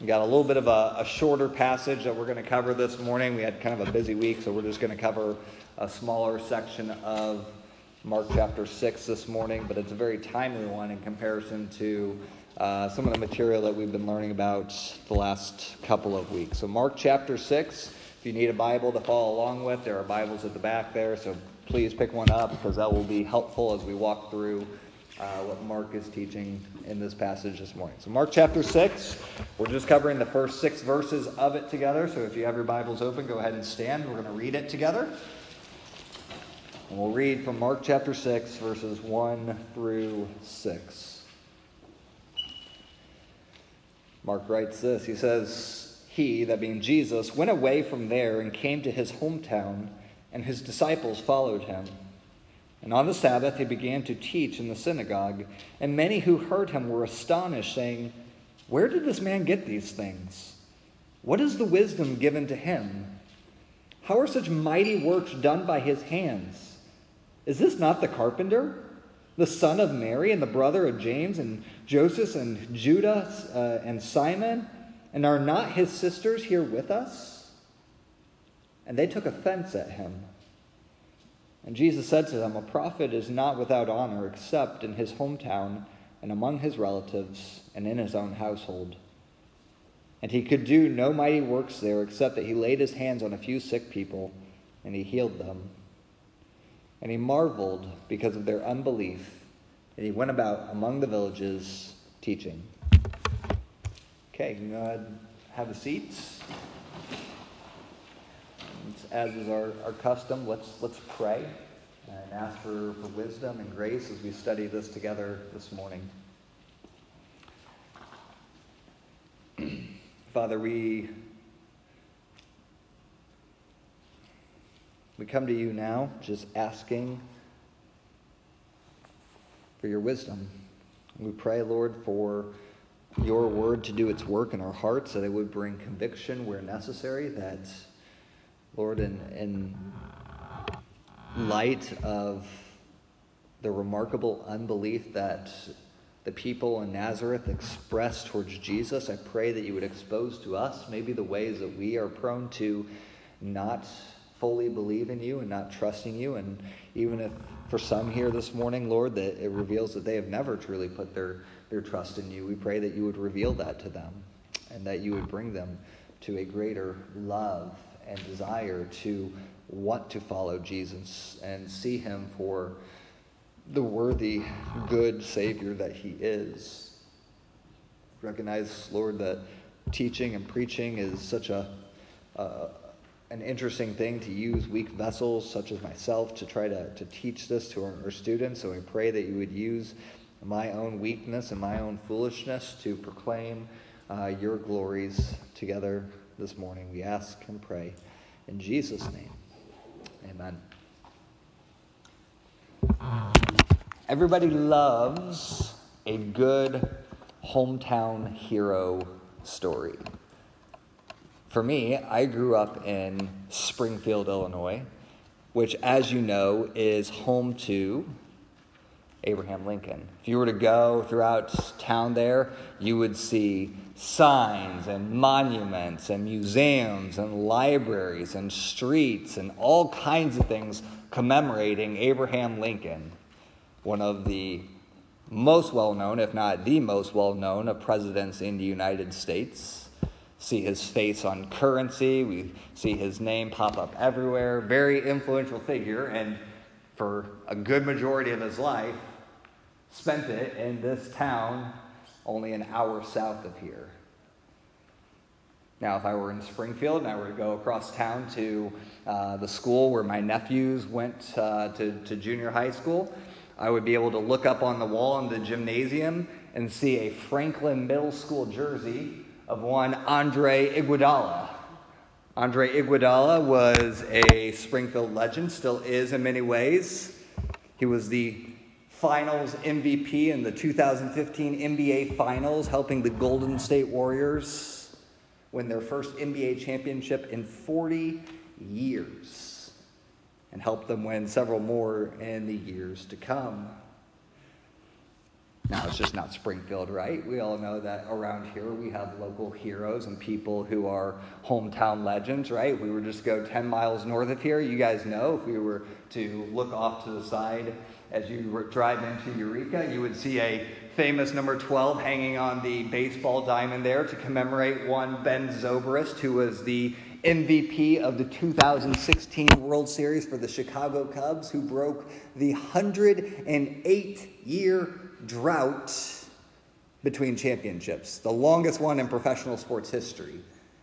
We got a little bit of a, a shorter passage that we're going to cover this morning. We had kind of a busy week, so we're just going to cover a smaller section of Mark chapter 6 this morning, but it's a very timely one in comparison to uh, some of the material that we've been learning about the last couple of weeks. So, Mark chapter 6, if you need a Bible to follow along with, there are Bibles at the back there, so please pick one up because that will be helpful as we walk through uh, what Mark is teaching in this passage this morning. So, Mark chapter 6, we're just covering the first six verses of it together. So, if you have your Bibles open, go ahead and stand. We're going to read it together. And we'll read from Mark chapter 6, verses 1 through 6. Mark writes this He says, He, that being Jesus, went away from there and came to his hometown, and his disciples followed him. And on the Sabbath he began to teach in the synagogue, and many who heard him were astonished, saying, Where did this man get these things? What is the wisdom given to him? How are such mighty works done by his hands? Is this not the carpenter, the son of Mary, and the brother of James, and Joseph, and Judah, uh, and Simon? And are not his sisters here with us? And they took offense at him. And Jesus said to them, A prophet is not without honor except in his hometown and among his relatives and in his own household. And he could do no mighty works there except that he laid his hands on a few sick people and he healed them. And he marveled because of their unbelief, and he went about among the villages teaching. Okay, you can go ahead have a seat as is our, our custom, let's, let's pray and ask for, for wisdom and grace as we study this together this morning. Father, we, we come to you now just asking for your wisdom. We pray, Lord, for your word to do its work in our hearts, that it would bring conviction where necessary, that Lord, in, in light of the remarkable unbelief that the people in Nazareth expressed towards Jesus, I pray that you would expose to us maybe the ways that we are prone to not fully believe in you and not trusting you. And even if for some here this morning, Lord, that it reveals that they have never truly put their, their trust in you, we pray that you would reveal that to them and that you would bring them to a greater love and desire to want to follow Jesus and see him for the worthy, good Savior that he is. Recognize, Lord, that teaching and preaching is such a uh, an interesting thing to use weak vessels such as myself to try to, to teach this to our, our students. So I pray that you would use my own weakness and my own foolishness to proclaim uh, your glories together this morning. We ask and pray in Jesus' name. Amen. Everybody loves a good hometown hero story. For me, I grew up in Springfield, Illinois, which, as you know, is home to Abraham Lincoln. If you were to go throughout town there, you would see signs and monuments and museums and libraries and streets and all kinds of things commemorating Abraham Lincoln, one of the most well known, if not the most well known, of presidents in the United States. See his face on currency, we see his name pop up everywhere. Very influential figure, and for a good majority of his life, spent it in this town only an hour south of here. Now, if I were in Springfield and I were to go across town to uh, the school where my nephews went uh, to, to junior high school, I would be able to look up on the wall in the gymnasium and see a Franklin Middle School jersey of one Andre Iguodala. Andre Iguodala was a Springfield legend, still is in many ways. He was the finals MVP in the 2015 NBA Finals, helping the Golden State Warriors win their first NBA championship in 40 years and help them win several more in the years to come. Now, it's just not Springfield, right? We all know that around here we have local heroes and people who are hometown legends, right? If we were just go 10 miles north of here, you guys know if we were to look off to the side as you drive into Eureka, you would see a famous number 12 hanging on the baseball diamond there to commemorate one Ben Zobrist, who was the MVP of the 2016 World Series for the Chicago Cubs, who broke the 108 year drought between championships, the longest one in professional sports history.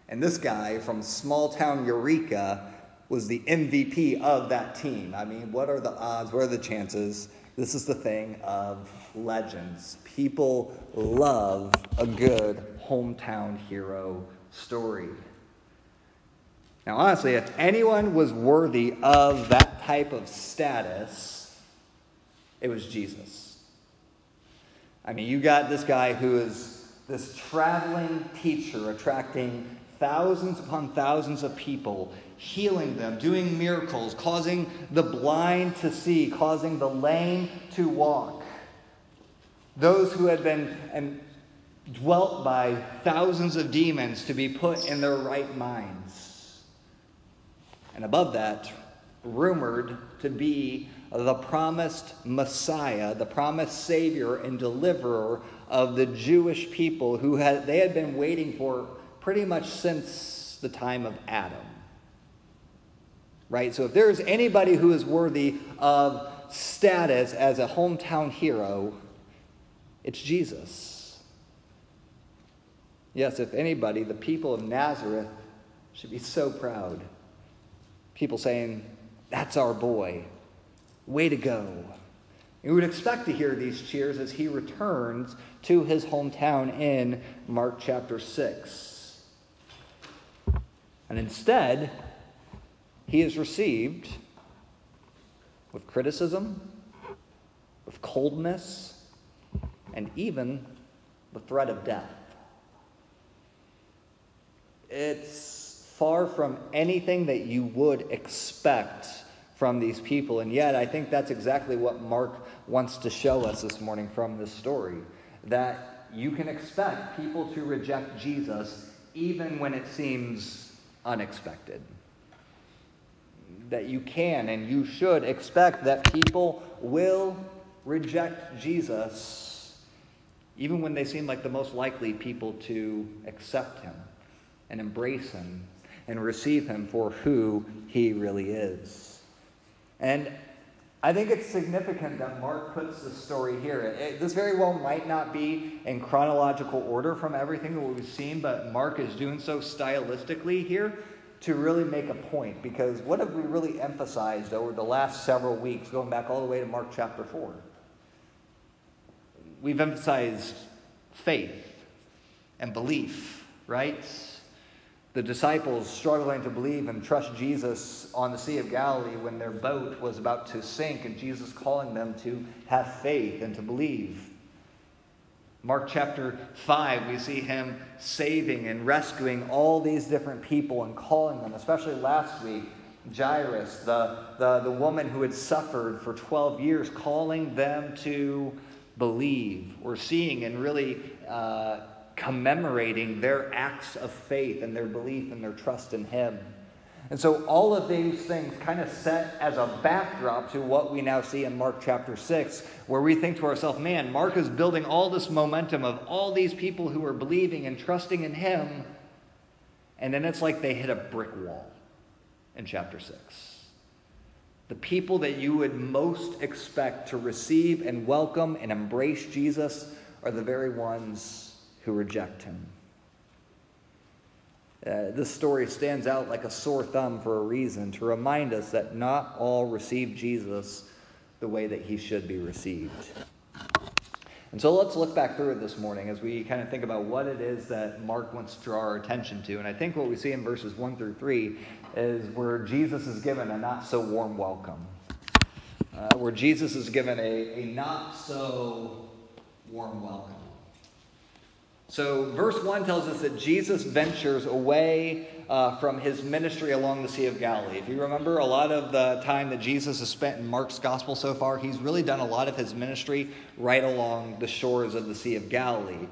And this guy from small town Eureka was the MVP of that team. I mean, what are the odds? What are the chances? This is the thing of legends. People love a good hometown hero story. Now, honestly, if anyone was worthy of that type of status, it was Jesus. I mean, you got this guy who is this traveling teacher attracting thousands upon thousands of people, healing them, doing miracles, causing the blind to see, causing the lame to walk. Those who had been and dwelt by thousands of demons to be put in their right minds. And above that, rumored to be the promised Messiah, the promised Savior and deliverer of the Jewish people who had, they had been waiting for pretty much since the time of Adam. Right? So if there's anybody who is worthy of status as a hometown hero, it's Jesus. Yes, if anybody, the people of Nazareth should be so proud. People saying, That's our boy. Way to go. We would expect to hear these cheers as he returns to his hometown in Mark chapter 6. And instead, he is received with criticism, with coldness, and even the threat of death. It's far from anything that you would expect from these people. And yet, I think that's exactly what Mark wants to show us this morning from this story that you can expect people to reject Jesus even when it seems unexpected. That you can and you should expect that people will reject Jesus even when they seem like the most likely people to accept him and embrace him and receive him for who he really is. And I think it's significant that Mark puts the story here. It, this very well might not be in chronological order from everything that we've seen, but Mark is doing so stylistically here to really make a point. Because what have we really emphasized over the last several weeks, going back all the way to Mark chapter 4? We've emphasized faith and belief, right? the disciples struggling to believe and trust Jesus on the Sea of Galilee when their boat was about to sink, and Jesus calling them to have faith and to believe. Mark chapter 5, we see him saving and rescuing all these different people and calling them, especially last week, Jairus, the, the, the woman who had suffered for 12 years, calling them to believe. We're seeing and really uh, commemorating their acts of faith and their belief and their trust in Him. And so, all of these things kind of set as a backdrop to what we now see in Mark chapter 6, where we think to ourselves, man, Mark is building all this momentum of all these people who are believing and trusting in Him. And then it's like they hit a brick wall in chapter 6. The people that you would most expect to receive and welcome and embrace Jesus are the very ones who reject him. Uh, this story stands out like a sore thumb for a reason to remind us that not all receive Jesus the way that he should be received. And so let's look back through it this morning as we kind of think about what it is that Mark wants to draw our attention to. And I think what we see in verses 1 through 3 is where Jesus is given a not so warm welcome, uh, where Jesus is given a, a not so warm welcome. So, verse 1 tells us that Jesus ventures away uh, from his ministry along the Sea of Galilee. If you remember, a lot of the time that Jesus has spent in Mark's gospel so far, he's really done a lot of his ministry right along the shores of the Sea of Galilee.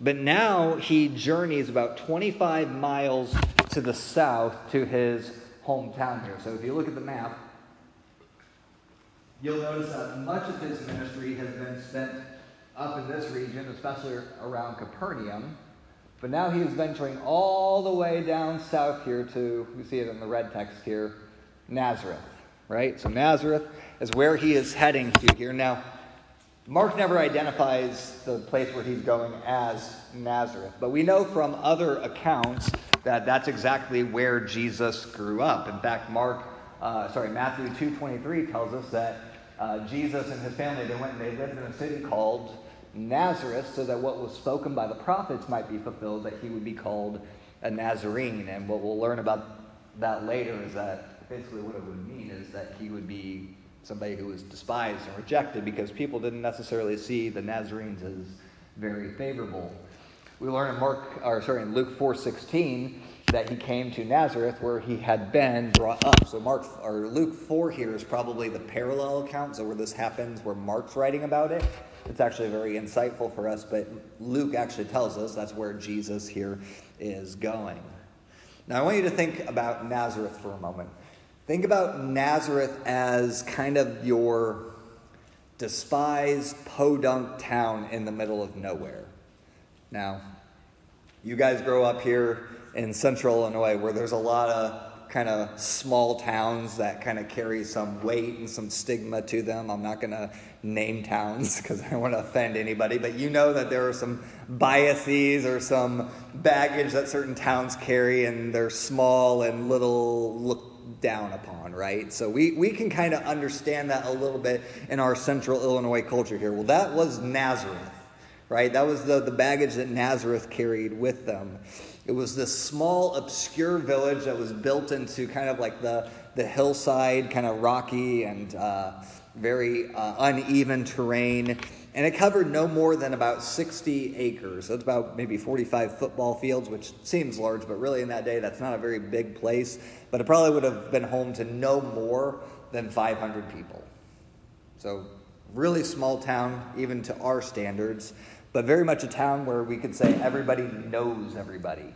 But now he journeys about 25 miles to the south to his hometown here. So, if you look at the map, you'll notice that much of his ministry has been spent up in this region, especially around Capernaum. But now he is venturing all the way down south here to, we see it in the red text here, Nazareth, right? So Nazareth is where he is heading to here. Now, Mark never identifies the place where he's going as Nazareth, but we know from other accounts that that's exactly where Jesus grew up. In fact, Mark, uh, sorry, Matthew 2.23 tells us that uh, Jesus and his family, they went and they lived in a city called Nazareth so that what was spoken by the prophets might be fulfilled, that he would be called a Nazarene. And what we'll learn about that later is that basically what it would mean is that he would be somebody who was despised and rejected because people didn't necessarily see the Nazarenes as very favorable. We learn in Mark, or sorry, in Luke 4:16 that he came to Nazareth where he had been brought up. So Mark or Luke 4 here is probably the parallel account, so where this happens, where Mark's writing about it. It's actually very insightful for us, but Luke actually tells us that's where Jesus here is going. Now, I want you to think about Nazareth for a moment. Think about Nazareth as kind of your despised, podunk town in the middle of nowhere. Now, you guys grow up here in central Illinois where there's a lot of kind of small towns that kind of carry some weight and some stigma to them. I'm not going to name towns because I don't want to offend anybody, but you know that there are some biases or some baggage that certain towns carry, and they're small and little looked down upon, right? So we, we can kind of understand that a little bit in our central Illinois culture here. Well, that was Nazareth, right? That was the, the baggage that Nazareth carried with them. It was this small, obscure village that was built into kind of like the, the hillside, kind of rocky and uh, very uh, uneven terrain. And it covered no more than about 60 acres. That's about maybe 45 football fields, which seems large, but really in that day, that's not a very big place. But it probably would have been home to no more than 500 people. So, really small town, even to our standards but very much a town where we could say everybody knows everybody.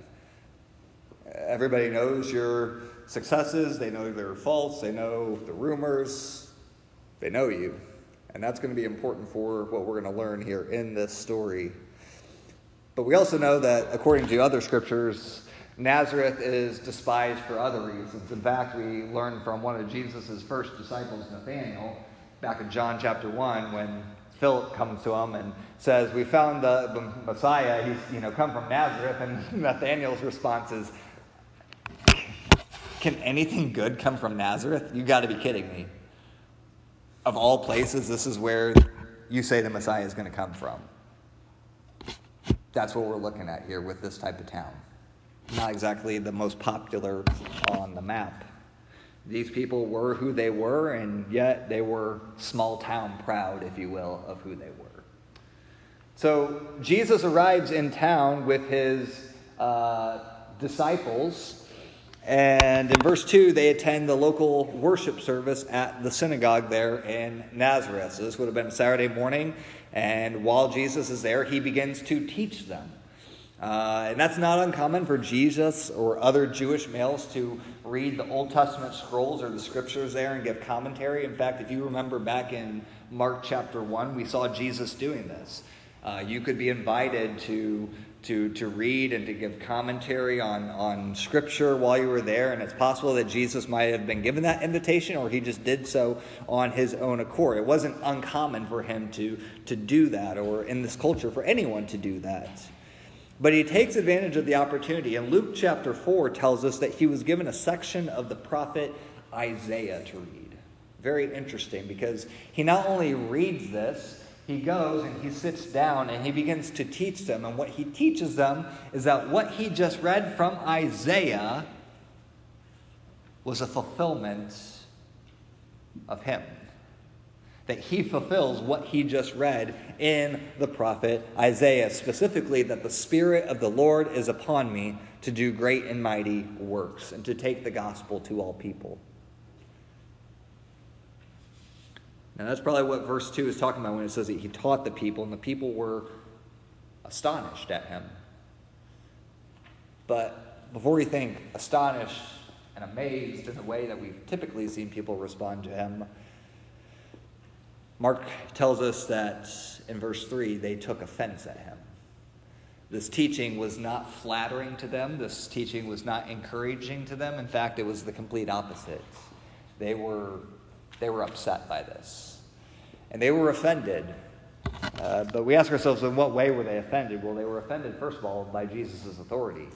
Everybody knows your successes, they know their faults, they know the rumors, they know you. And that's going to be important for what we're going to learn here in this story. But we also know that, according to other scriptures, Nazareth is despised for other reasons. In fact, we learn from one of Jesus' first disciples, Nathanael, back in John chapter 1, when Philip comes to him and says, We found the, the Messiah. He's you know, come from Nazareth. And Nathanael's response is, Can anything good come from Nazareth? You got to be kidding me. Of all places, this is where you say the Messiah is going to come from. That's what we're looking at here with this type of town. Not exactly the most popular on the map. These people were who they were, and yet they were small town proud, if you will, of who they were. So Jesus arrives in town with his uh, disciples, and in verse 2, they attend the local worship service at the synagogue there in Nazareth. So this would have been Saturday morning, and while Jesus is there, he begins to teach them. Uh, and that's not uncommon for Jesus or other Jewish males to read the Old Testament scrolls or the scriptures there and give commentary. In fact, if you remember back in Mark chapter 1, we saw Jesus doing this. Uh, you could be invited to, to, to read and to give commentary on, on scripture while you were there, and it's possible that Jesus might have been given that invitation or he just did so on his own accord. It wasn't uncommon for him to, to do that or in this culture for anyone to do that. But he takes advantage of the opportunity. And Luke chapter 4 tells us that he was given a section of the prophet Isaiah to read. Very interesting because he not only reads this, he goes and he sits down and he begins to teach them. And what he teaches them is that what he just read from Isaiah was a fulfillment of him. That he fulfills what he just read in the prophet Isaiah, specifically that the Spirit of the Lord is upon me to do great and mighty works and to take the gospel to all people. Now, that's probably what verse 2 is talking about when it says that he taught the people, and the people were astonished at him. But before we think astonished and amazed in the way that we've typically seen people respond to him, Mark tells us that in verse 3 they took offense at him. This teaching was not flattering to them. This teaching was not encouraging to them. In fact, it was the complete opposite. They were, they were upset by this. And they were offended. Uh, but we ask ourselves, in what way were they offended? Well, they were offended, first of all, by Jesus' authority.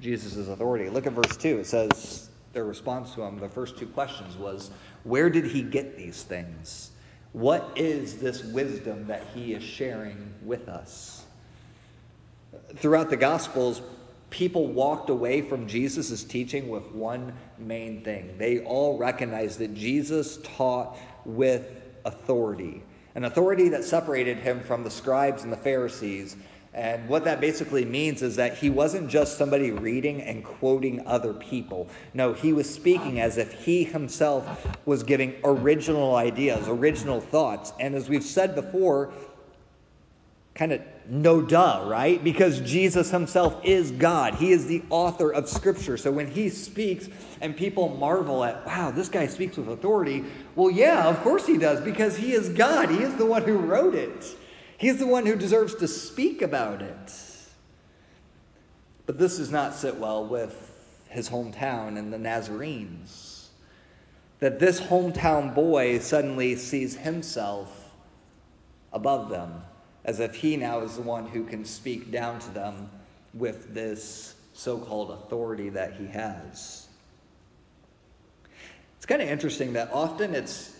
Jesus' authority. Look at verse 2. It says, their response to him, the first two questions was, Where did he get these things? What is this wisdom that he is sharing with us? Throughout the Gospels, people walked away from Jesus' teaching with one main thing. They all recognized that Jesus taught with authority, an authority that separated him from the scribes and the Pharisees and what that basically means is that he wasn't just somebody reading and quoting other people. No, he was speaking as if he himself was giving original ideas, original thoughts. And as we've said before, kind of no duh, right? Because Jesus himself is God. He is the author of Scripture. So when he speaks and people marvel at, wow, this guy speaks with authority, well, yeah, of course he does, because he is God. He is the one who wrote it. He's the one who deserves to speak about it. But this does not sit well with his hometown and the Nazarenes. That this hometown boy suddenly sees himself above them, as if he now is the one who can speak down to them with this so called authority that he has. It's kind of interesting that often it's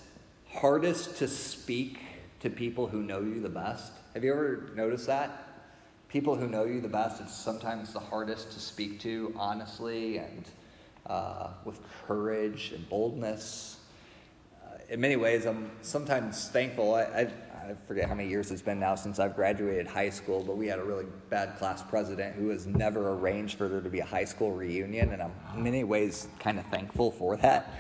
hardest to speak to people who know you the best. Have you ever noticed that? People who know you the best, it's sometimes the hardest to speak to honestly and uh, with courage and boldness. Uh, in many ways, I'm sometimes thankful. I, I, I forget how many years it's been now since I've graduated high school, but we had a really bad class president who has never arranged for there to be a high school reunion, and I'm in many ways kind of thankful for that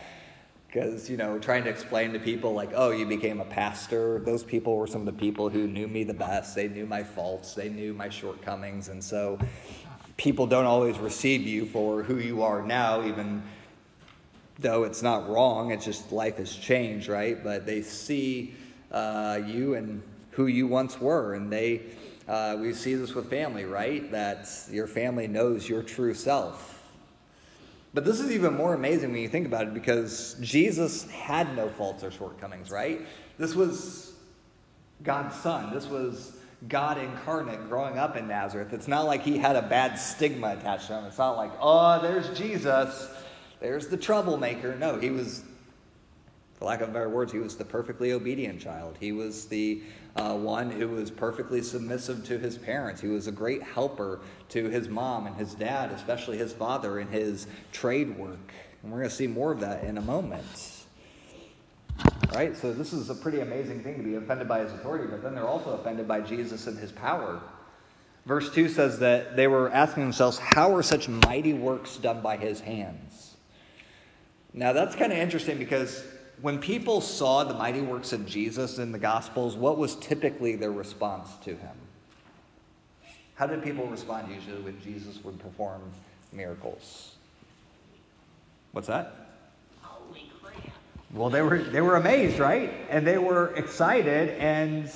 because you know trying to explain to people like oh you became a pastor. Those people were some of the people who knew me the best. They knew my faults. They knew my shortcomings. And so people don't always receive you for who you are now even though it's not wrong. It's just life has changed right? But they see uh, you and who you once were. And they uh, we see this with family right? That your family knows your true self but this is even more amazing when you think about it because Jesus had no faults or shortcomings, right? This was God's son. This was God incarnate growing up in Nazareth. It's not like he had a bad stigma attached to him. It's not like, oh, there's Jesus, there's the troublemaker. No, he was, for lack of better words, he was the perfectly obedient child. He was the uh, one who was perfectly submissive to his parents. He was a great helper to his mom and his dad, especially his father, in his trade work. And we're going to see more of that in a moment. Right? So, this is a pretty amazing thing to be offended by his authority, but then they're also offended by Jesus and his power. Verse 2 says that they were asking themselves, How are such mighty works done by his hands? Now, that's kind of interesting because when people saw the mighty works of Jesus in the Gospels, what was typically their response to him? How did people respond usually when Jesus would perform miracles? What's that? Holy crap. Well, they were, they were amazed, right? And they were excited and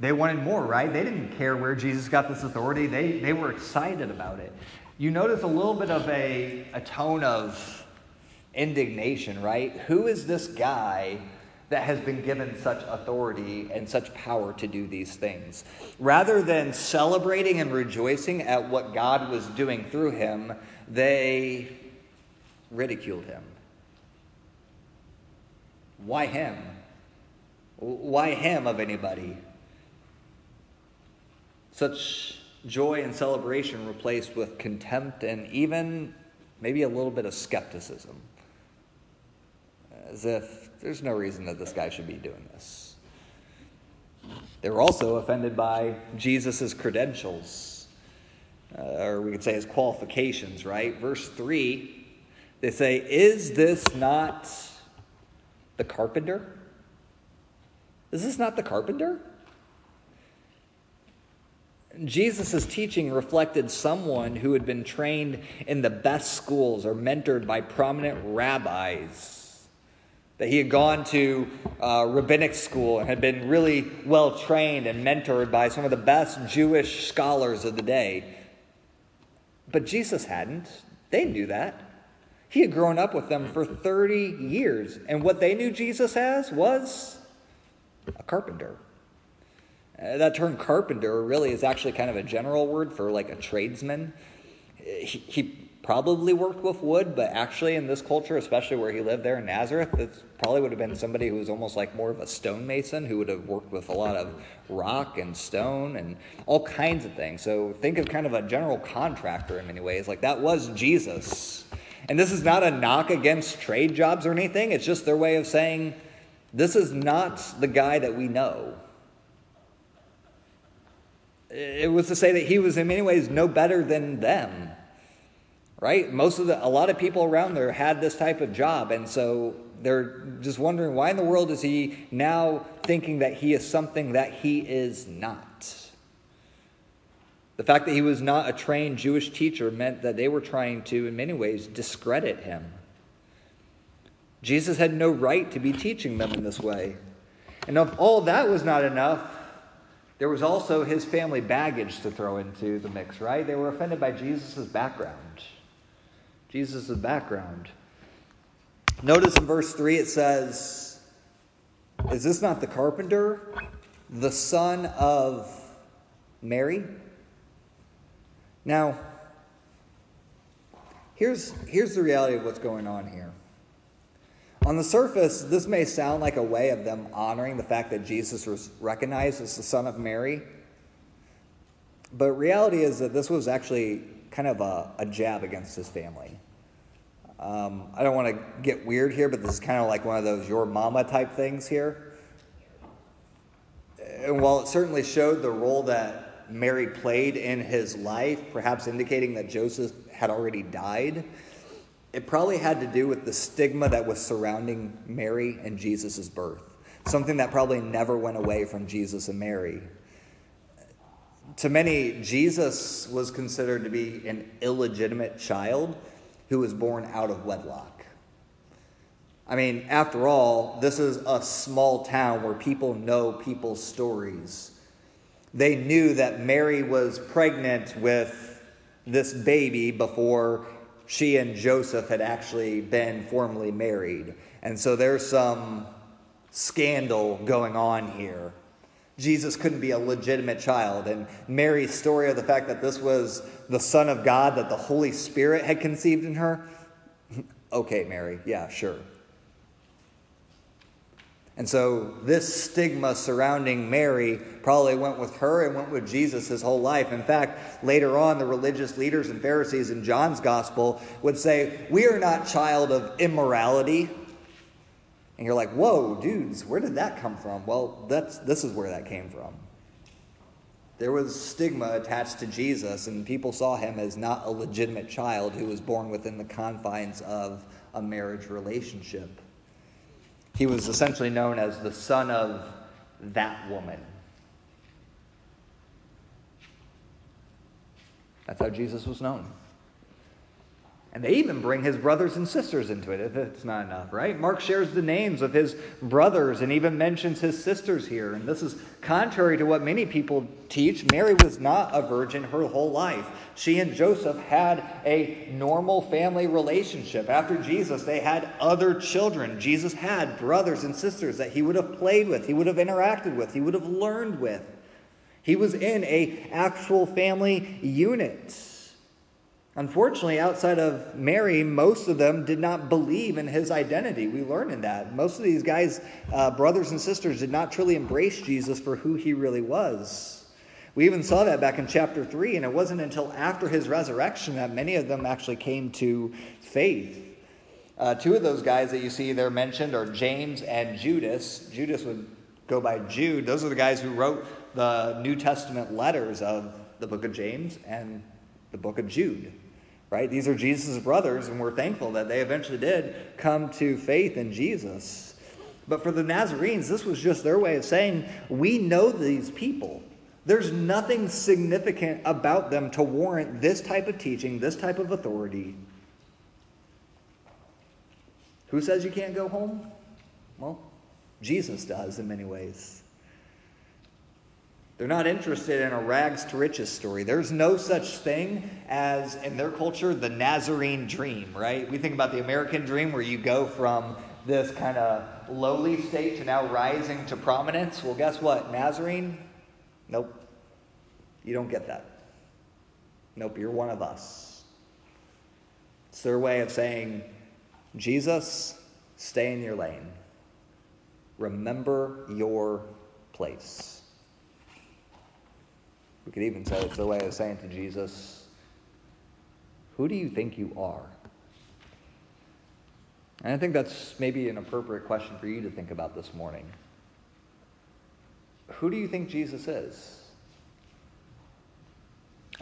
they wanted more, right? They didn't care where Jesus got this authority, they, they were excited about it. You notice a little bit of a, a tone of indignation, right? Who is this guy that has been given such authority and such power to do these things? Rather than celebrating and rejoicing at what God was doing through him, they ridiculed him. Why him? Why him of anybody? Such joy and celebration replaced with contempt and even maybe a little bit of skepticism as if there's no reason that this guy should be doing this. They were also offended by Jesus' credentials, uh, or we could say his qualifications, right? Verse 3, they say, Is this not the carpenter? Is this not the carpenter? Jesus' teaching reflected someone who had been trained in the best schools or mentored by prominent rabbis. That he had gone to uh, rabbinic school and had been really well trained and mentored by some of the best Jewish scholars of the day. But Jesus hadn't. They knew that. He had grown up with them for 30 years. And what they knew Jesus as was a carpenter. Uh, that term carpenter really is actually kind of a general word for like a tradesman. He, he, probably worked with wood, but actually in this culture, especially where he lived there in Nazareth, it probably would have been somebody who was almost like more of a stonemason who would have worked with a lot of rock and stone and all kinds of things. So think of kind of a general contractor in many ways. Like that was Jesus. And this is not a knock against trade jobs or anything, it's just their way of saying, this is not the guy that we know. It was to say that he was in many ways no better than them. Right? Most of the a lot of people around there had this type of job and so they're just wondering why in the world is he now thinking that he is something that he is not. The fact that he was not a trained Jewish teacher meant that they were trying to, in many ways, discredit him. Jesus had no right to be teaching them in this way. And if all that was not enough, there was also his family baggage to throw into the mix, right? They were offended by Jesus' background. Jesus' is the background. Notice in verse 3 it says, Is this not the carpenter, the son of Mary? Now, here's, here's the reality of what's going on here. On the surface, this may sound like a way of them honoring the fact that Jesus was recognized as the son of Mary. But reality is that this was actually kind of a, a jab against his family. Um, I don't want to get weird here, but this is kind of like one of those your mama type things here. And while it certainly showed the role that Mary played in his life, perhaps indicating that Joseph had already died, it probably had to do with the stigma that was surrounding Mary and Jesus' birth, something that probably never went away from Jesus and Mary. To many, Jesus was considered to be an illegitimate child who was born out of wedlock. I mean, after all, this is a small town where people know people's stories. They knew that Mary was pregnant with this baby before she and Joseph had actually been formally married. And so there's some scandal going on here. Jesus couldn't be a legitimate child. And Mary's story of the fact that this was the Son of God, that the Holy Spirit had conceived in her. okay, Mary, yeah, sure. And so this stigma surrounding Mary probably went with her and went with Jesus his whole life. In fact, later on, the religious leaders and Pharisees in John's gospel would say, We are not child of immorality. And you're like, Whoa, dudes, where did that come from? Well, that's, this is where that came from. There was stigma attached to Jesus, and people saw him as not a legitimate child who was born within the confines of a marriage relationship. He was essentially known as the son of that woman. That's how Jesus was known. And they even bring his brothers and sisters into it, if it's not enough, right? Mark shares the names of his brothers and even mentions his sisters here. And this is contrary to what many people teach. Mary was not a virgin her whole life. She and Joseph had a normal family relationship. After Jesus, they had other children. Jesus had brothers and sisters that he would have played with, he would have interacted with, he would have learned with. He was in a actual family unit. Unfortunately, outside of Mary, most of them did not believe in his identity. We learn in that. Most of these guys, uh, brothers and sisters, did not truly embrace Jesus for who he really was. We even saw that back in chapter 3, and it wasn't until after his resurrection that many of them actually came to faith. Uh, two of those guys that you see there mentioned are James and Judas. Judas would go by Jude. Those are the guys who wrote the New Testament letters of the book of James and the book of Jude. Right? These are Jesus' brothers, and we're thankful that they eventually did come to faith in Jesus. But for the Nazarenes, this was just their way of saying, We know these people. There's nothing significant about them to warrant this type of teaching, this type of authority. Who says you can't go home? Well, Jesus does in many ways. They're not interested in a rags to riches story. There's no such thing as, in their culture, the Nazarene dream, right? We think about the American dream where you go from this kind of lowly state to now rising to prominence. Well, guess what? Nazarene? Nope. You don't get that. Nope, you're one of us. It's their way of saying, Jesus, stay in your lane. Remember your place. We could even say it's the way of saying to Jesus, Who do you think you are? And I think that's maybe an appropriate question for you to think about this morning. Who do you think Jesus is?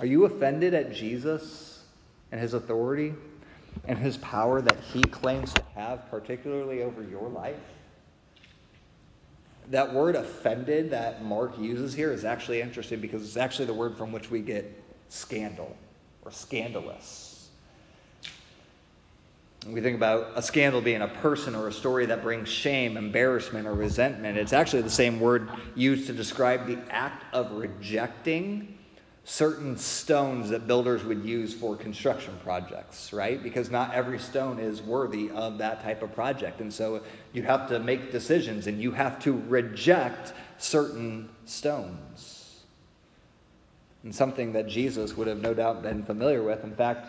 Are you offended at Jesus and his authority and his power that he claims to have, particularly over your life? That word offended that Mark uses here is actually interesting because it's actually the word from which we get scandal or scandalous. We think about a scandal being a person or a story that brings shame, embarrassment, or resentment. It's actually the same word used to describe the act of rejecting certain stones that builders would use for construction projects, right? Because not every stone is worthy of that type of project. And so you have to make decisions and you have to reject certain stones. And something that Jesus would have no doubt been familiar with. In fact,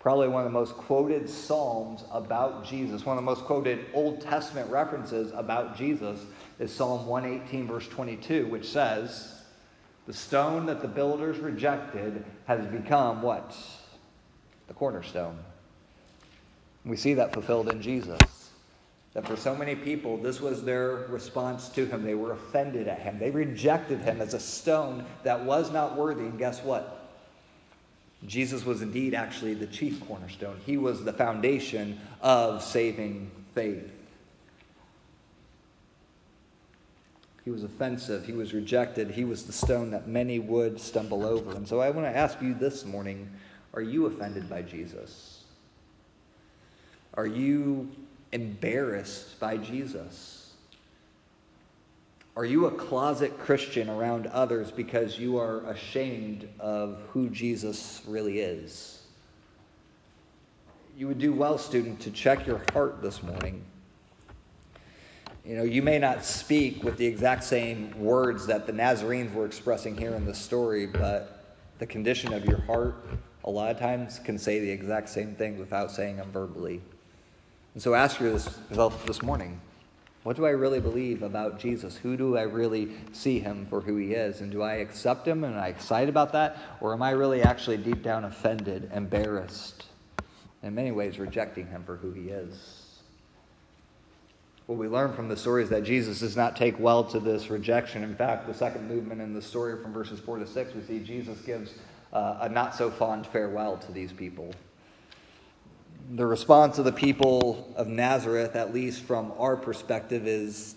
probably one of the most quoted Psalms about Jesus, one of the most quoted Old Testament references about Jesus is Psalm 118, verse 22, which says, the stone that the builders rejected has become what? The cornerstone. We see that fulfilled in Jesus. That for so many people, this was their response to him. They were offended at him. They rejected him as a stone that was not worthy. And guess what? Jesus was indeed actually the chief cornerstone. He was the foundation of saving faith. He was offensive. He was rejected. He was the stone that many would stumble over. And so I want to ask you this morning are you offended by Jesus? Are you embarrassed by Jesus? Are you a closet Christian around others because you are ashamed of who Jesus really is? You would do well, student, to check your heart this morning. You know, you may not speak with the exact same words that the Nazarenes were expressing here in the story, but the condition of your heart a lot of times can say the exact same thing without saying them verbally. And so ask yourself this morning what do I really believe about Jesus? Who do I really see him for who he is? And do I accept him and am I excited about that? Or am I really actually deep down offended, embarrassed, in many ways rejecting him for who he is? What we learn from the story is that Jesus does not take well to this rejection. In fact, the second movement in the story from verses 4 to 6, we see Jesus gives uh, a not so fond farewell to these people. The response of the people of Nazareth, at least from our perspective, is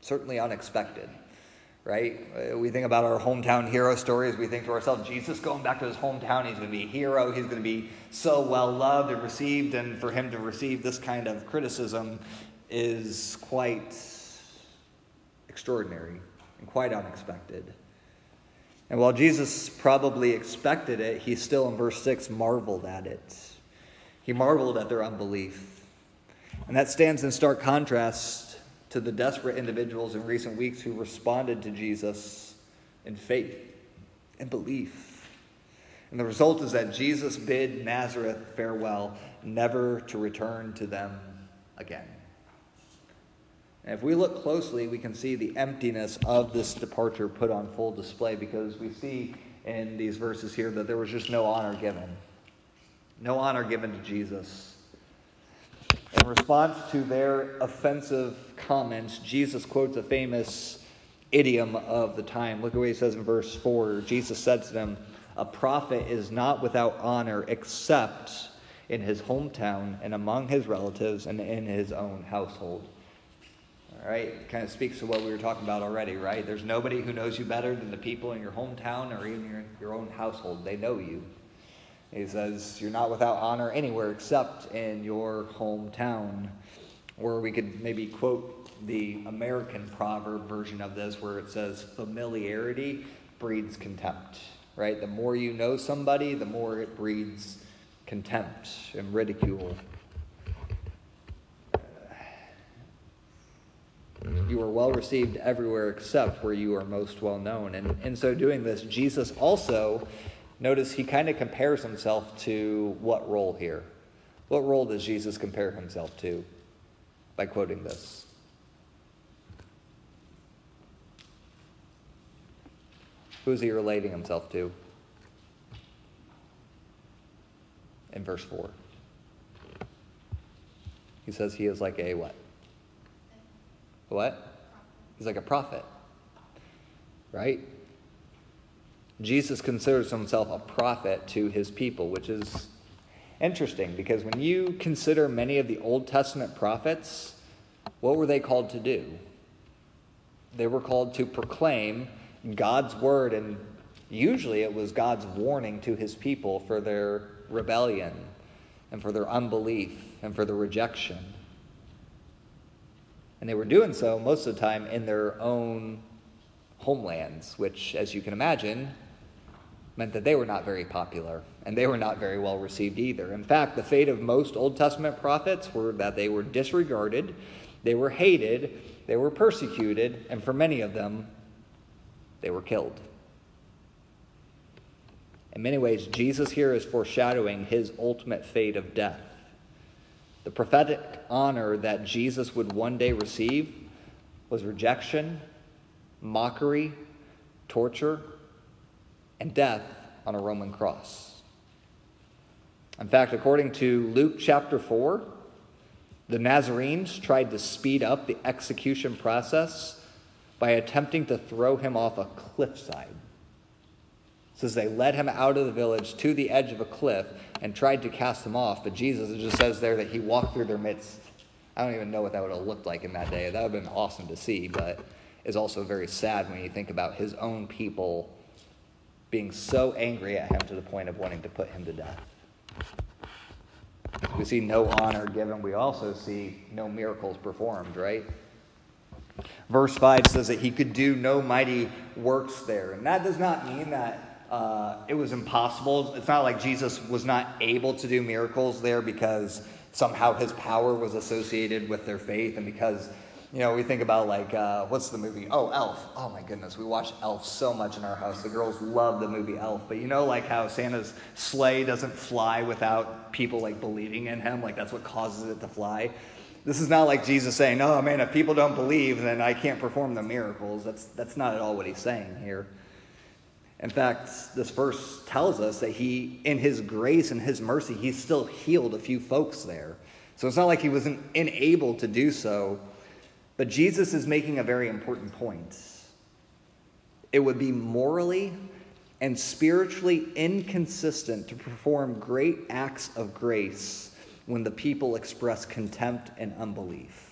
certainly unexpected right? Uh, we think about our hometown hero stories. We think to ourselves, Jesus going back to his hometown, he's going to be a hero. He's going to be so well loved and received. And for him to receive this kind of criticism is quite extraordinary and quite unexpected. And while Jesus probably expected it, he still in verse 6 marveled at it. He marveled at their unbelief. And that stands in stark contrast to the desperate individuals in recent weeks who responded to Jesus in faith and belief. And the result is that Jesus bid Nazareth farewell, never to return to them again. And if we look closely, we can see the emptiness of this departure put on full display because we see in these verses here that there was just no honor given. No honor given to Jesus. In response to their offensive comments, Jesus quotes a famous idiom of the time. Look at what he says in verse 4. Jesus said to them, A prophet is not without honor except in his hometown and among his relatives and in his own household. Right, kind of speaks to what we were talking about already, right? There's nobody who knows you better than the people in your hometown or even your, your own household. They know you. He says, You're not without honor anywhere except in your hometown. Or we could maybe quote the American proverb version of this where it says, Familiarity breeds contempt, right? The more you know somebody, the more it breeds contempt and ridicule. You are well received everywhere except where you are most well known. And in so doing this, Jesus also Notice he kind of compares himself to what role here? What role does Jesus compare himself to by quoting this? Who is he relating himself to? In verse 4. He says he is like a what? What? He's like a prophet. Right? Jesus considers himself a prophet to his people, which is interesting because when you consider many of the Old Testament prophets, what were they called to do? They were called to proclaim God's word, and usually it was God's warning to his people for their rebellion and for their unbelief and for their rejection. And they were doing so most of the time in their own homelands, which, as you can imagine, meant that they were not very popular and they were not very well received either. In fact, the fate of most Old Testament prophets were that they were disregarded, they were hated, they were persecuted, and for many of them, they were killed. In many ways, Jesus here is foreshadowing his ultimate fate of death. The prophetic honor that Jesus would one day receive was rejection, mockery, torture, and death on a Roman cross. In fact, according to Luke chapter 4, the Nazarenes tried to speed up the execution process by attempting to throw him off a cliffside. It says they led him out of the village to the edge of a cliff and tried to cast him off, but Jesus, it just says there that he walked through their midst. I don't even know what that would have looked like in that day. That would have been awesome to see, but is also very sad when you think about his own people being so angry at him to the point of wanting to put him to death. We see no honor given. We also see no miracles performed, right? Verse 5 says that he could do no mighty works there. And that does not mean that uh, it was impossible. It's not like Jesus was not able to do miracles there because somehow his power was associated with their faith and because you know, we think about like, uh, what's the movie? Oh, Elf. Oh my goodness, we watch Elf so much in our house. The girls love the movie Elf. But you know, like how Santa's sleigh doesn't fly without people like believing in him? Like that's what causes it to fly. This is not like Jesus saying, oh man, if people don't believe, then I can't perform the miracles. That's, that's not at all what he's saying here. In fact, this verse tells us that he, in his grace and his mercy, he still healed a few folks there. So it's not like he was not unable to do so but Jesus is making a very important point. It would be morally and spiritually inconsistent to perform great acts of grace when the people express contempt and unbelief.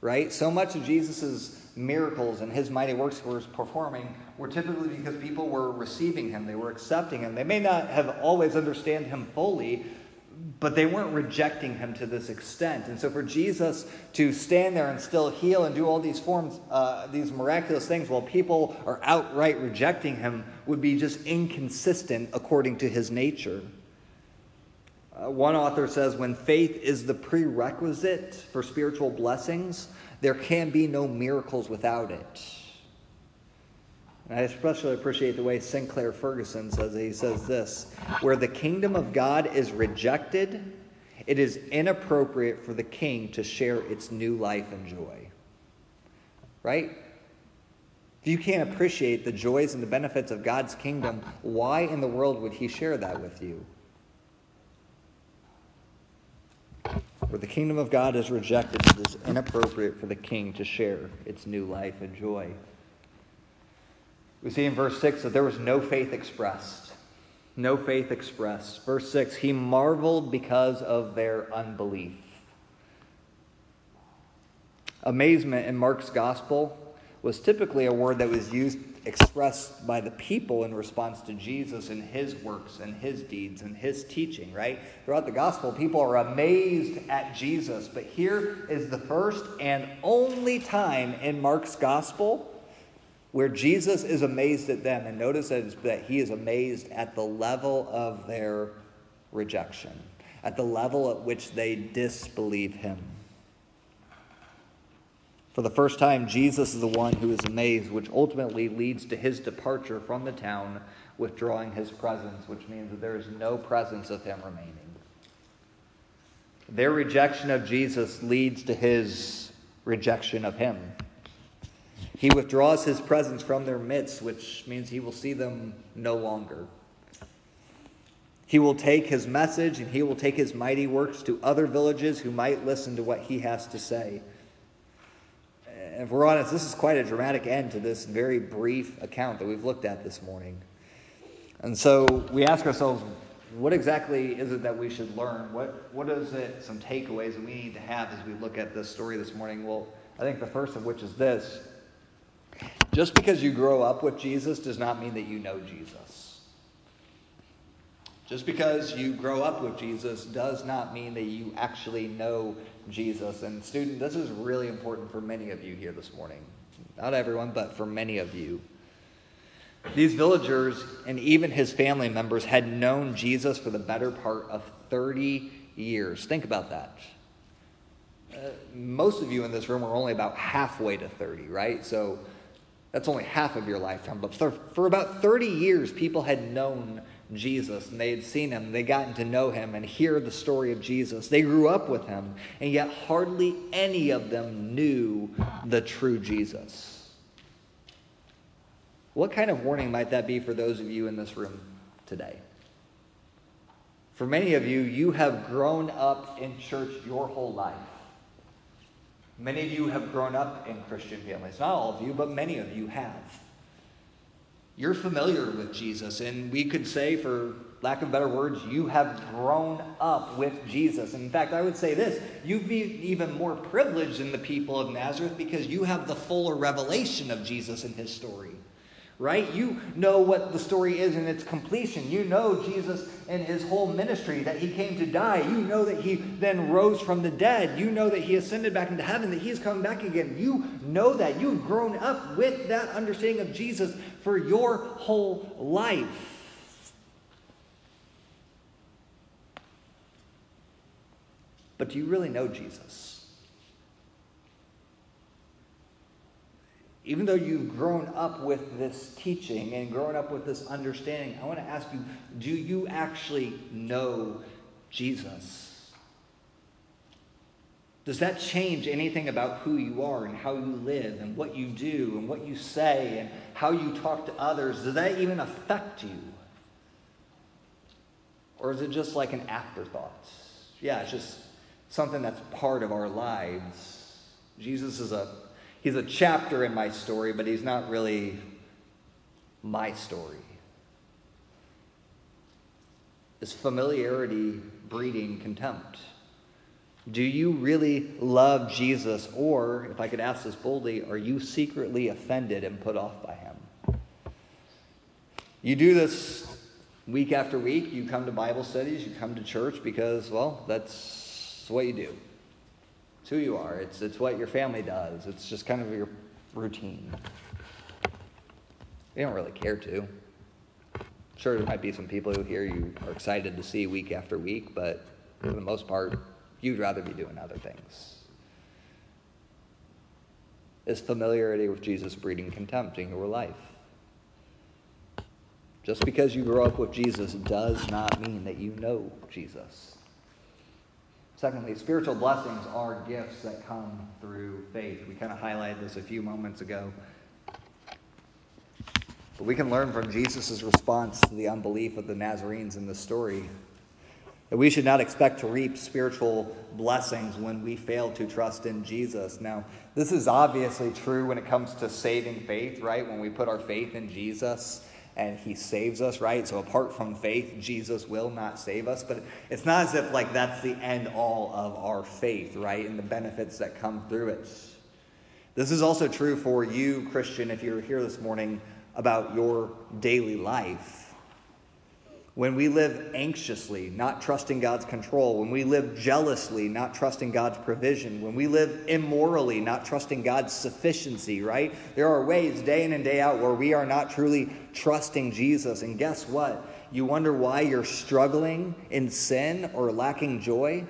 Right? So much of Jesus' miracles and his mighty works he was performing were typically because people were receiving him, they were accepting him. They may not have always understand him fully, but they weren't rejecting him to this extent. And so for Jesus to stand there and still heal and do all these forms, uh, these miraculous things while people are outright rejecting him would be just inconsistent according to his nature. Uh, one author says when faith is the prerequisite for spiritual blessings, there can be no miracles without it. I especially appreciate the way Sinclair Ferguson says it. He says this Where the kingdom of God is rejected, it is inappropriate for the king to share its new life and joy. Right? If you can't appreciate the joys and the benefits of God's kingdom, why in the world would he share that with you? Where the kingdom of God is rejected, it is inappropriate for the king to share its new life and joy. We see in verse 6 that there was no faith expressed. No faith expressed. Verse 6 He marveled because of their unbelief. Amazement in Mark's gospel was typically a word that was used expressed by the people in response to Jesus and his works and his deeds and his teaching, right? Throughout the gospel, people are amazed at Jesus, but here is the first and only time in Mark's gospel where Jesus is amazed at them. And notice that he is amazed at the level of their rejection, at the level at which they disbelieve him. For the first time, Jesus is the one who is amazed, which ultimately leads to his departure from the town, withdrawing his presence, which means that there is no presence of him remaining. Their rejection of Jesus leads to his rejection of him. He withdraws his presence from their midst, which means he will see them no longer. He will take his message and he will take his mighty works to other villages who might listen to what he has to say if we're honest, this is quite a dramatic end to this very brief account that we've looked at this morning. And so we ask ourselves, what exactly is it that we should learn? What, what is it, some takeaways that we need to have as we look at this story this morning? Well, I think the first of which is this just because you grow up with Jesus does not mean that you know Jesus. Just because you grow up with Jesus does not mean that you actually know Jesus. And, student, this is really important for many of you here this morning. Not everyone, but for many of you. These villagers and even his family members had known Jesus for the better part of 30 years. Think about that. Uh, most of you in this room are only about halfway to 30, right? So that's only half of your lifetime. But for, for about 30 years, people had known Jesus and they had seen him, they gotten to know him and hear the story of Jesus. They grew up with him, and yet hardly any of them knew the true Jesus. What kind of warning might that be for those of you in this room today? For many of you, you have grown up in church your whole life. Many of you have grown up in Christian families. Not all of you, but many of you have. You're familiar with Jesus, and we could say, for lack of better words, you have grown up with Jesus. in fact, I would say this you've been even more privileged than the people of Nazareth because you have the fuller revelation of Jesus and his story right? You know what the story is in its completion. You know Jesus and his whole ministry, that he came to die. You know that he then rose from the dead. You know that he ascended back into heaven, that he is coming back again. You know that. You've grown up with that understanding of Jesus for your whole life. But do you really know Jesus? Even though you've grown up with this teaching and grown up with this understanding, I want to ask you do you actually know Jesus? Does that change anything about who you are and how you live and what you do and what you say and how you talk to others? Does that even affect you? Or is it just like an afterthought? Yeah, it's just something that's part of our lives. Jesus is a he's a chapter in my story, but he's not really my story. Is familiarity breeding contempt? Do you really love Jesus? Or, if I could ask this boldly, are you secretly offended and put off by him? You do this week after week. You come to Bible studies, you come to church because, well, that's what you do. It's who you are. It's, it's what your family does. It's just kind of your routine. You don't really care to. Sure, there might be some people who here you are excited to see week after week, but for the most part, you'd rather be doing other things. Is familiarity with Jesus breeding contempt in your life? Just because you grow up with Jesus does not mean that you know Jesus. Secondly, spiritual blessings are gifts that come through faith. We kind of highlighted this a few moments ago. But we can learn from Jesus' response to the unbelief of the Nazarenes in the story. That we should not expect to reap spiritual blessings when we fail to trust in Jesus. Now, this is obviously true when it comes to saving faith, right? When we put our faith in Jesus and he saves us, right? So apart from faith, Jesus will not save us. But it's not as if like that's the end all of our faith, right? And the benefits that come through it. This is also true for you, Christian, if you're here this morning about your daily life when we live anxiously, not trusting God's control, when we live jealously, not trusting God's provision, when we live immorally, not trusting God's sufficiency, right? There are ways day in and day out where we are not truly trusting Jesus. And guess what? You wonder why you're struggling in sin or lacking joy?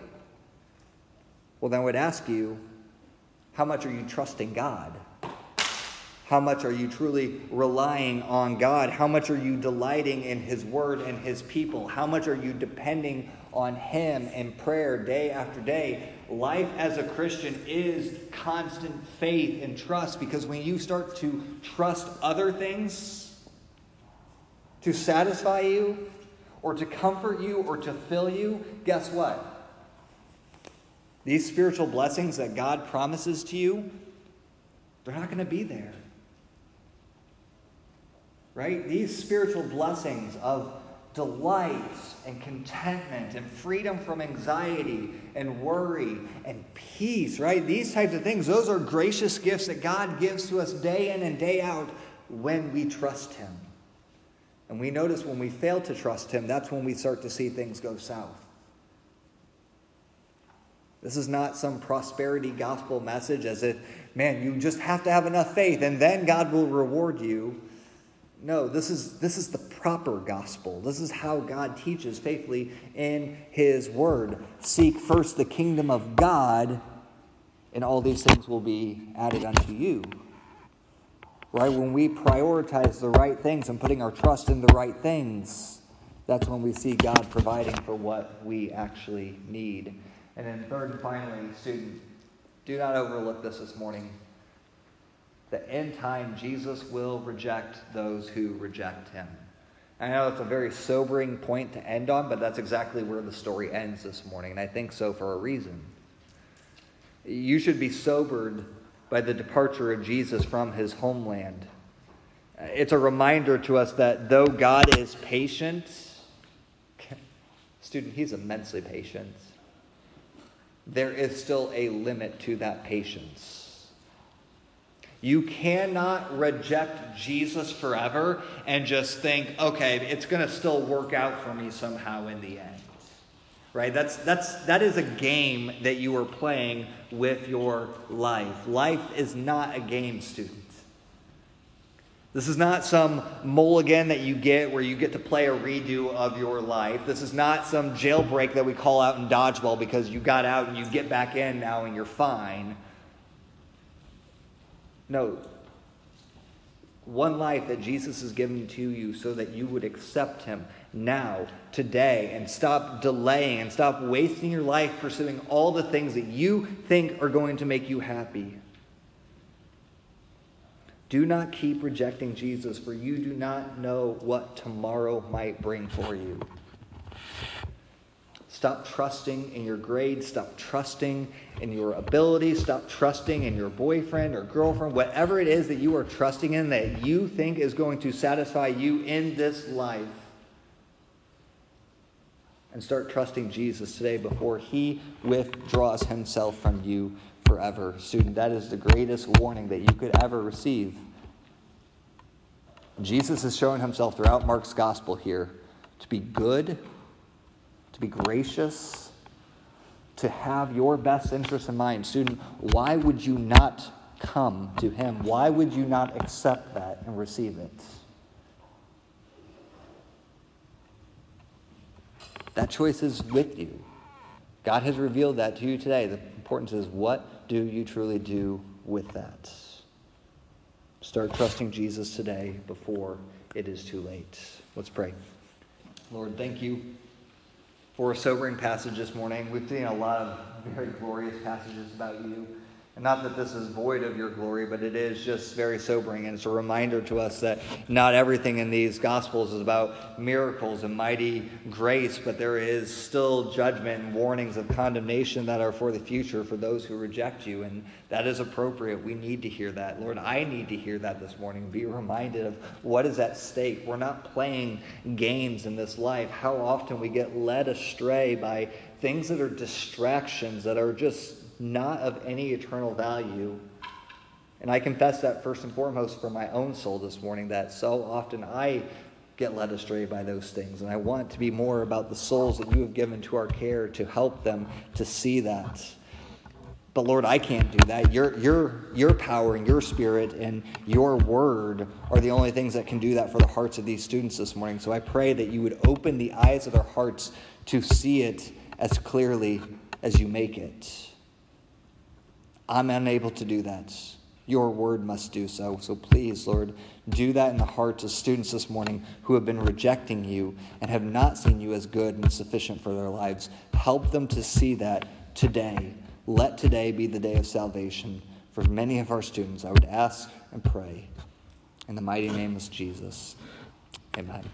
Well, then I would ask you, how much are you trusting God? How much are you truly relying on God? How much are you delighting in His Word and His people? How much are you depending on Him in prayer day after day? Life as a Christian is constant faith and trust because when you start to trust other things to satisfy you or to comfort you or to fill you, guess what? These spiritual blessings that God promises to you, they're not going to be there right? These spiritual blessings of delight and contentment and freedom from anxiety and worry and peace, right? These types of things, those are gracious gifts that God gives to us day in and day out when we trust Him. And we notice when we fail to trust Him, that's when we start to see things go south. This is not some prosperity gospel message as if, man, you just have to have enough faith and then God will reward you. No, this is, this is the proper gospel. This is how God teaches faithfully in His Word. Seek first the kingdom of God, and all these things will be added unto you. Right? When we prioritize the right things and putting our trust in the right things, that's when we see God providing for what we actually need. And then, third and finally, student, do not overlook this this morning that in time Jesus will reject those who reject him. I know it's a very sobering point to end on, but that's exactly where the story ends this morning, and I think so for a reason. You should be sobered by the departure of Jesus from his homeland. It's a reminder to us that though God is patient, student, he's immensely patient, there is still a limit to that patience. You cannot reject Jesus forever and just think, okay, it's going to still work out for me somehow in the end. Right? That's, that's, that is a game that you are playing with your life. Life is not a game, student. This is not some mulligan that you get where you get to play a redo of your life. This is not some jailbreak that we call out in dodgeball because you got out and you get back in now and you're fine. No. One life that Jesus has given to you so that you would accept him now, today, and stop delaying and stop wasting your life pursuing all the things that you think are going to make you happy. Do not keep rejecting Jesus, for you do not know what tomorrow might bring for you. Stop trusting in your grades. Stop trusting in your ability. Stop trusting in your boyfriend or girlfriend, whatever it is that you are trusting in that you think is going to satisfy you in this life. And start trusting Jesus today before he withdraws himself from you forever. Student, that is the greatest warning that you could ever receive. Jesus is showing himself throughout Mark's gospel here to be good to be gracious, to have your best interests in mind. Student, why would you not come to Him? Why would you not accept that and receive it? That choice is with you. God has revealed that to you today. The importance is what do you truly do with that? Start trusting Jesus today before it is too late. Let's pray. Lord, thank you for a sobering passage this morning. We've seen a lot of very glorious passages about you. And not that this is void of your glory, but it is just very sobering. And it's a reminder to us that not everything in these Gospels is about miracles and mighty grace, but there is still judgment and warnings of condemnation that are for the future for those who reject you. And that is appropriate. We need to hear that. Lord, I need to hear that this morning. Be reminded of what is at stake. We're not playing games in this life. How often we get led astray by things that are distractions, that are just not of any eternal value. And I confess that first and foremost for my own soul this morning, that so often I get led astray by those things. And I want to be more about the souls that you have given to our care to help them to see that. But Lord, I can't do that. Your, your, your power and your spirit and your word are the only things that can do that for the hearts of these students this morning. So I pray that you would open the eyes of their hearts to see it as clearly as you make it. I'm unable to do that. Your word must do so. So please, Lord, do that in the hearts of students this morning who have been rejecting you and have not seen you as good and sufficient for their lives. Help them to see that today. Let today be the day of salvation for many of our students. I would ask and pray. In the mighty name of Jesus. Amen.